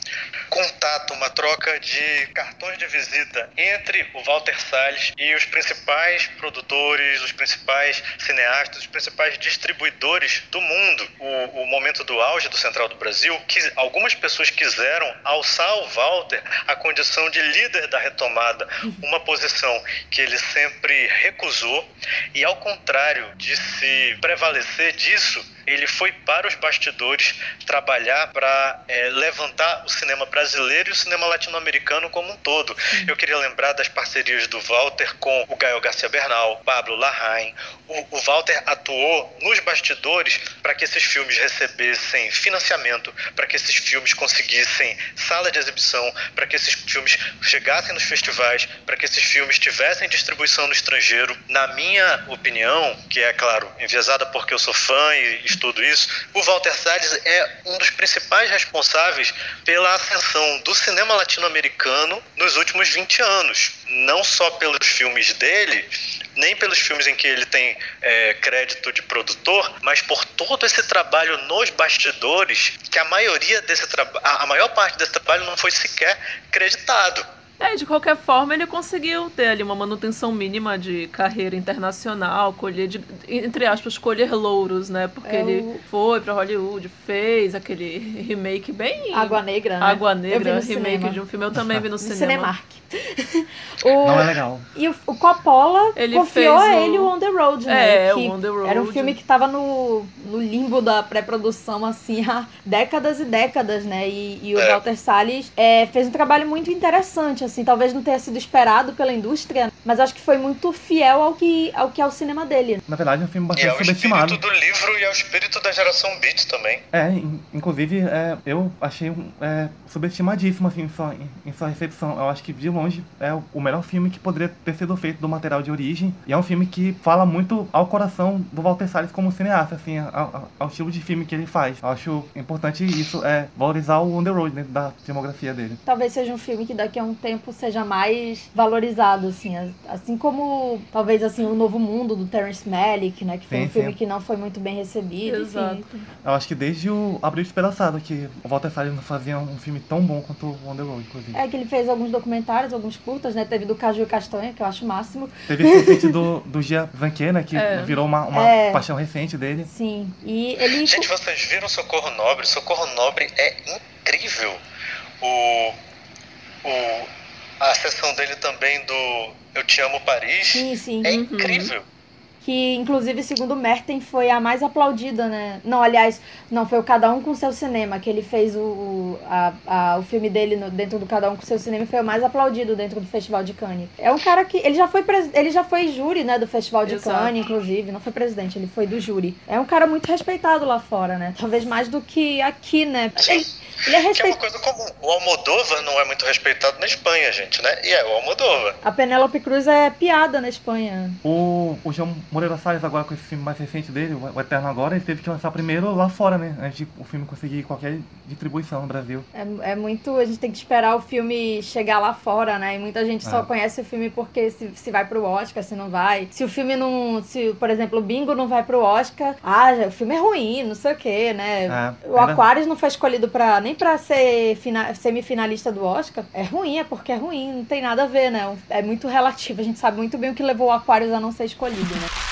contato, uma troca de cartões de visita entre o Walter Salles e os principais produtores, os principais cineastas, os principais distribuidores do mundo. O, o momento do auge do Central do Brasil, que algumas pessoas quiseram alçar o Walter à condição de líder da retomada, uma posição que ele sempre recusou, e ao contrário de se prevalecer disso, ele foi para os bastidores trabalhar para é, levantar o cinema brasileiro e o cinema latino-americano como um todo. Eu queria lembrar das parcerias do Walter com o Gael Garcia Bernal, Pablo Larraín. O, o Walter atuou nos bastidores para que esses filmes recebessem financiamento, para que esses filmes conseguissem sala de exibição, para que esses filmes chegassem nos festivais, para que esses filmes tivessem distribuição no estrangeiro. Na minha opinião, que é claro enviesada porque eu sou fã e estudo isso, o Walter Salles é um dos principais responsáveis pela ascensão do cinema latino-americano nos últimos 20 anos. Não só pelos filmes dele, nem pelos filmes em que ele tem é, crédito de produtor, mas por todo esse trabalho nos bastidores, que a maioria desse trabalho, a maior parte desse trabalho não foi sequer creditado. É, de qualquer forma, ele conseguiu ter ali uma manutenção mínima de carreira internacional, colher, de, entre aspas, colher louros, né? Porque É ele o- foi pra Hollywood, fez aquele remake bem. Água Negra, né? Água Negra, remake cinema. de um filme. Eu também vi no, No cinema. Cinemark. O, Não é legal. E o, o Coppola Ele confiou fez a ele o On The Road, né? É, que o On The Road. Era um filme que tava no, no limbo da pré-produção, assim, há décadas e décadas, né? E, e o É. Walter Salles é, fez um trabalho muito interessante, assim. Talvez não tenha sido esperado pela indústria, mas acho que foi muito fiel ao que, ao que é o cinema dele. Na verdade, é um filme E é bastante o subestimado. espírito do livro e é o espírito da geração Beat também. É, in- inclusive, é, eu achei um, é, subestimadíssimo assim, em, sua, em, em sua recepção. Eu acho que, de longe, é o, melhor filme que poderia ter sido feito do material de origem. E é um filme que fala muito ao coração do Walter Salles como cineasta, assim, ao, ao- estilo de filme que ele faz. Eu acho importante isso, é valorizar o On The Road dentro da filmografia dele. Talvez seja um filme que daqui a um tempo seja mais valorizado, assim. as- Assim como, talvez, assim, O Novo Mundo, do Terrence Malick, né? Que foi Sim, um filme sim. que não foi muito bem recebido, Exato. enfim. Eu acho que desde o Abril Despedaçado que o Walter Salles não fazia um filme tão bom quanto o On The Road, inclusive. É que ele fez alguns documentários, alguns curtas, né? Teve do Caju e Castanha, que eu acho o máximo. Teve esse do, do Gia Zanquet, né, que É. virou uma, uma É. paixão recente dele. Sim. E ele. Gente, vocês viram Socorro Nobre? Socorro Nobre é incrível. O, o, a sessão dele também do Eu Te Amo Paris Sim, sim. é Uhum. incrível. Que, inclusive, segundo Merten, foi a mais aplaudida, né? Não, aliás, não, foi o Cada Um com Seu Cinema, que ele fez o, o, a, a- o filme dele no- dentro do Cada Um com Seu Cinema e foi o mais aplaudido dentro do Festival de Cannes. É um cara que. Ele já foi, ele já foi júri, né, do Festival de Exato. Cannes, inclusive. Não foi presidente, ele foi do júri. É um cara muito respeitado lá fora, né? Talvez mais do que aqui, né? Ele, ele é Que é uma respeitado. coisa comum. O Almodóvar não é muito respeitado na Espanha, gente, né? E é o Almodóvar. A Penélope Cruz é piada na Espanha. O o, o João Moreira Salles agora com esse filme mais recente dele, o Eterno Agora, ele teve que lançar primeiro lá fora, né? Antes de o filme conseguir qualquer distribuição no Brasil. É, é muito. A gente tem que esperar o filme chegar lá fora, né? E muita gente só É. conhece o filme porque se, se vai pro Oscar, se não vai. Se o filme não. Se, por exemplo, o Bingo não vai pro Oscar, ah, o filme é ruim, não sei o quê, né? É, O ainda- Aquarius não foi escolhido pra, nem pra ser fina- semifinalista do Oscar. É ruim, é porque é ruim, não tem nada a ver, né? É muito relativo. A gente sabe muito bem o que levou o Aquarius a não ser escolhido, né?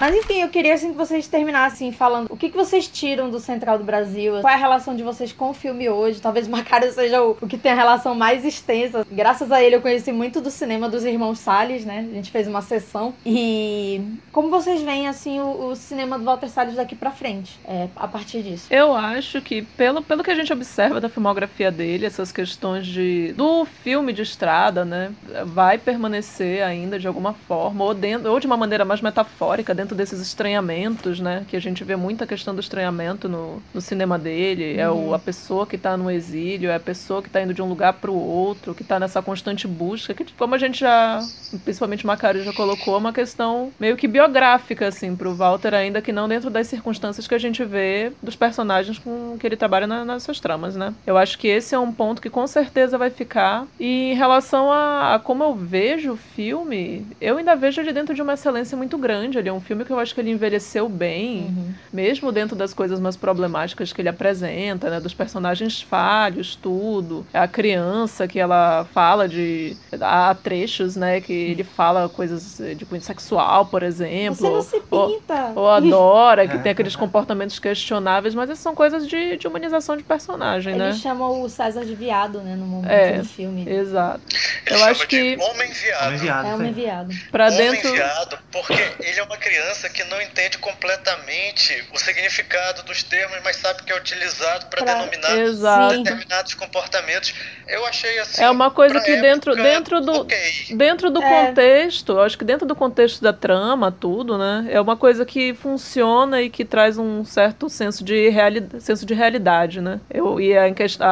Mas enfim, eu queria assim que vocês terminassem falando o que, que vocês tiram do Central do Brasil, qual é a relação de vocês com o filme hoje. Talvez Macário seja o, o que tem a relação mais extensa. Graças a ele eu conheci muito do cinema dos irmãos Salles, né? A gente fez uma sessão. E como vocês veem assim o, o cinema do Walter Salles daqui pra frente, é, a partir disso? Eu acho que, pelo, pelo que a gente observa da filmografia dele, essas questões de do filme de estrada, né, vai permanecer ainda de alguma forma, ou, dentro, ou de uma maneira mais metafórica, dentro desses estranhamentos, né, que a gente vê muita questão do estranhamento no, no cinema dele. É o, a pessoa que tá no exílio, é a pessoa que tá indo de um lugar para o outro, que tá nessa constante busca, que, como a gente já, principalmente o Macário já colocou, é uma questão meio que biográfica, assim, pro Walter, ainda que não dentro das circunstâncias que a gente vê dos personagens com que ele trabalha na- nas suas tramas, né? Eu acho que esse é um ponto que com certeza vai ficar. E em relação a, a como eu vejo o filme, eu ainda vejo ele dentro de uma excelência muito grande. Ele é um filme que eu acho que ele envelheceu bem, mesmo dentro das coisas mais problemáticas que ele apresenta, né? Dos personagens falhos, tudo. A criança que ela fala de. Há trechos, né? Que ele fala coisas eh, de cunho sexual, por exemplo. Você não se ou- pinta. ou adora, que tem aqueles comportamentos questionáveis, mas essas são coisas de, de humanização de personagem, Ele né? chama o César de viado, né, no momento É. do filme. Exato. Ele Eu chama acho de que homem viado. Homem viado, É isso um aí. enviado. pra Homem dentro. viado, porque ele é uma criança que não entende completamente o significado dos termos, mas sabe que é utilizado para denominar Exato. Determinados comportamentos. Eu achei assim. É uma coisa que dentro, época, dentro do. ok. Dentro do É. contexto, eu acho que dentro do contexto da trama, tudo, né? É uma coisa que funciona e que traz um certo senso de, reali senso de realidade, né? Eu, e a,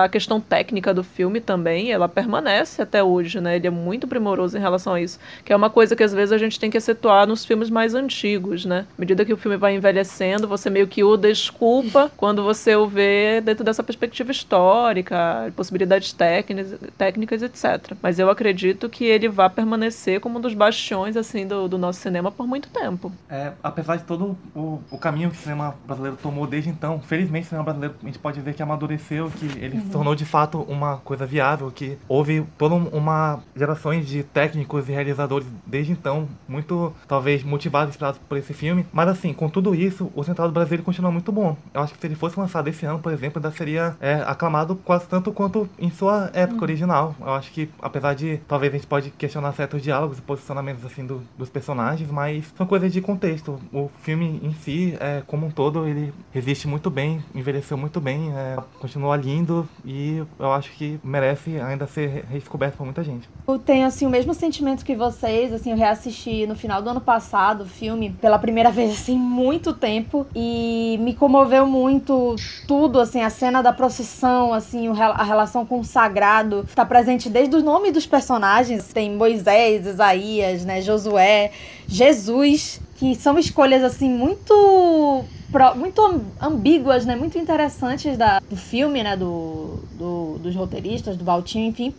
a questão técnica do filme também, ela permanece até hoje, né? Ele é muito primoroso em relação a isso. Que é uma coisa que às vezes a gente tem que acentuar nos filmes mais antigos, né? À medida que o filme vai envelhecendo, você meio que o desculpa quando você o vê dentro dessa perspectiva histórica, possibilidades técnicas, técnicas etc. Mas eu acredito que ele vai permanecer como um dos bastiões assim do, do nosso cinema por muito tempo. É, apesar de todo o, o caminho que o cinema brasileiro tomou desde então, felizmente o cinema brasileiro a gente pode ver que amadureceu, que ele se tornou de fato uma coisa viável, que houve toda um- uma gerações de técnicos e realizadores desde então, muito talvez motivados e inspirados por esse filme. Mas assim, com tudo isso, o Central do Brasil ele continua muito bom. Eu acho que se ele fosse lançado esse ano, por exemplo, ainda seria é, aclamado quase tanto quanto em sua época original. Eu acho que, apesar de talvez a gente pode questionar certos diálogos e posicionamentos assim do- dos personagens, mas são coisas de contexto. O filme em si, é, como um todo, ele resiste muito bem, envelheceu muito bem, é, continua lindo e eu acho que merece ainda ser redescoberto por muita gente. Eu tenho, assim, o mesmo sentimento que vocês, assim, eu reassisti no final do ano passado o filme pela primeira vez, assim, muito tempo. E me comoveu muito tudo, assim, a cena da procissão, assim, a relação com o sagrado, tá presente desde o nome dos personagens, tem Moisés, Isaías, né, Josué, Jesus, que são escolhas, assim, muito muito am- ambíguas, né? Muito interessantes da, do filme, né? Do, do- dos roteiristas, do Valtinho, enfim.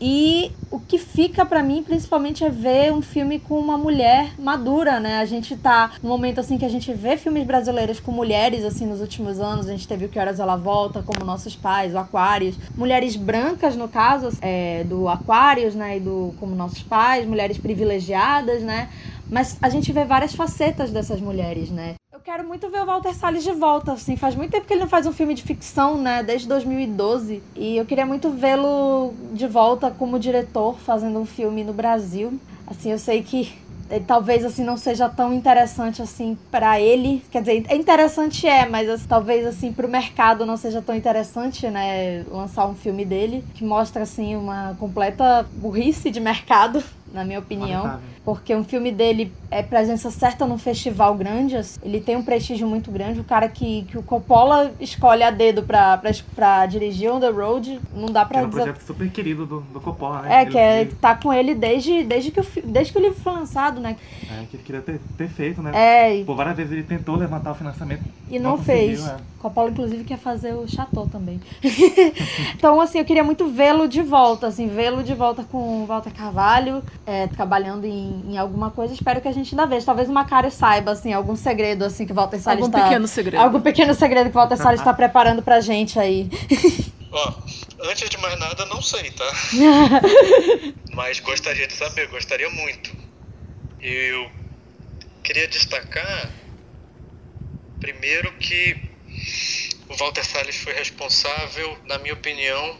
E o que fica pra mim, principalmente, é ver um filme com uma mulher madura, né? A gente tá num momento assim que a gente vê filmes brasileiros com mulheres assim nos últimos anos. A gente teve o Que Horas Ela Volta, como Nossos Pais, o Aquários. Mulheres brancas, no caso, é, do Aquários, né? E do Como Nossos Pais, mulheres privilegiadas, né? Mas a gente vê várias facetas dessas mulheres, né? Eu quero muito ver o Walter Salles de volta, assim. Faz muito tempo que ele não faz um filme de ficção, né? Desde 2012. E eu queria muito vê-lo de volta como diretor, fazendo um filme no Brasil. Assim, eu sei que eh, talvez assim não seja tão interessante assim pra ele, quer dizer, é interessante é, mas assim, talvez assim pro mercado não seja tão interessante, né, lançar um filme dele que mostra assim uma completa burrice de mercado na minha opinião. Lamentável. Porque um filme dele é presença certa num festival grande, assim, ele tem um prestígio muito grande. O cara que, que o Coppola escolhe a dedo pra, pra, pra dirigir On The Road, não dá Que pra era um projeto super querido do, do Coppola, né? É, que é, Ele- tá com ele desde, desde, que o, desde que o livro foi lançado, né? é, que ele queria ter, ter feito, né? É, e, Por várias vezes ele tentou levantar o financiamento. e não, conseguiu, fez. é. Coppola, inclusive, quer fazer o Chateau também. então, assim, eu queria muito vê-lo de volta, assim, vê-lo de volta com o Walter Carvalho, é, trabalhando em, em alguma coisa. Espero que a gente ainda veja. Talvez o Macário saiba, assim, algum segredo, assim, que o Walter Salles Algum tá... pequeno segredo. Algum pequeno segredo que o Walter Salles está preparando pra gente aí. Ó, antes de mais nada, não sei, tá? Mas gostaria de saber, gostaria muito. Eu queria destacar, primeiro, que o Walter Salles foi responsável, na minha opinião,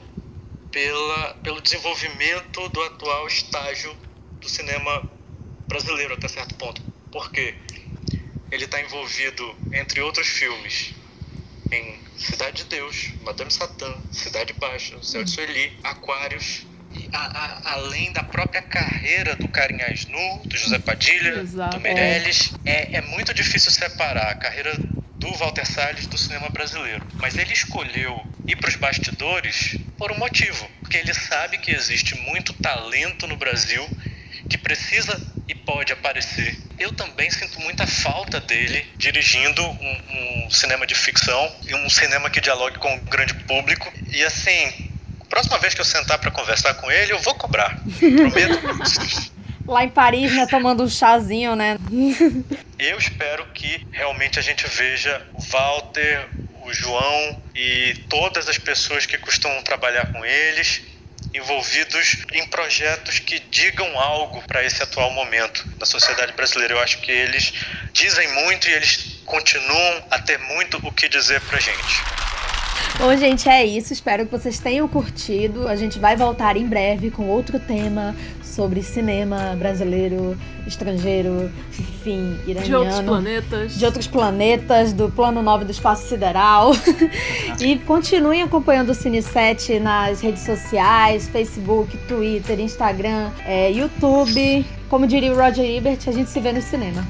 pela, pelo desenvolvimento do atual estágio do cinema brasileiro até certo ponto. Por quê? Ele está envolvido, entre outros filmes, em Cidade de Deus, Madame Satã, Cidade Baixa, O Céu de Sueli, Aquários, e a- a- além da própria carreira do Carinhas Nu, do José Padilha, Exato. do Meirelles, é, é muito difícil separar a carreira do Walter Salles do cinema brasileiro. Mas ele escolheu ir para os bastidores por um motivo, porque ele sabe que existe muito talento no Brasil que precisa e pode aparecer. Eu também sinto muita falta dele dirigindo um, um cinema de ficção e um cinema que dialogue com o grande público. E assim, próxima vez que eu sentar para conversar com ele, eu vou cobrar. Prometo. Lá em Paris, né, tomando um chazinho, né? Eu espero que realmente a gente veja o Walter, o João e todas as pessoas que costumam trabalhar com eles envolvidos em projetos que digam algo para esse atual momento da sociedade brasileira. Eu acho que eles dizem muito e eles continuam a ter muito o que dizer pra gente. Bom, gente, é isso. Espero que vocês tenham curtido. A gente vai voltar em breve com outro tema sobre cinema brasileiro, estrangeiro, enfim, iraniano. De outros planetas. de outros planetas, do plano 9 do espaço sideral. e continuem acompanhando o Cine 7 nas redes sociais, Facebook, Twitter, Instagram, é, YouTube. Como diria o Roger Ebert, a gente se vê no cinema.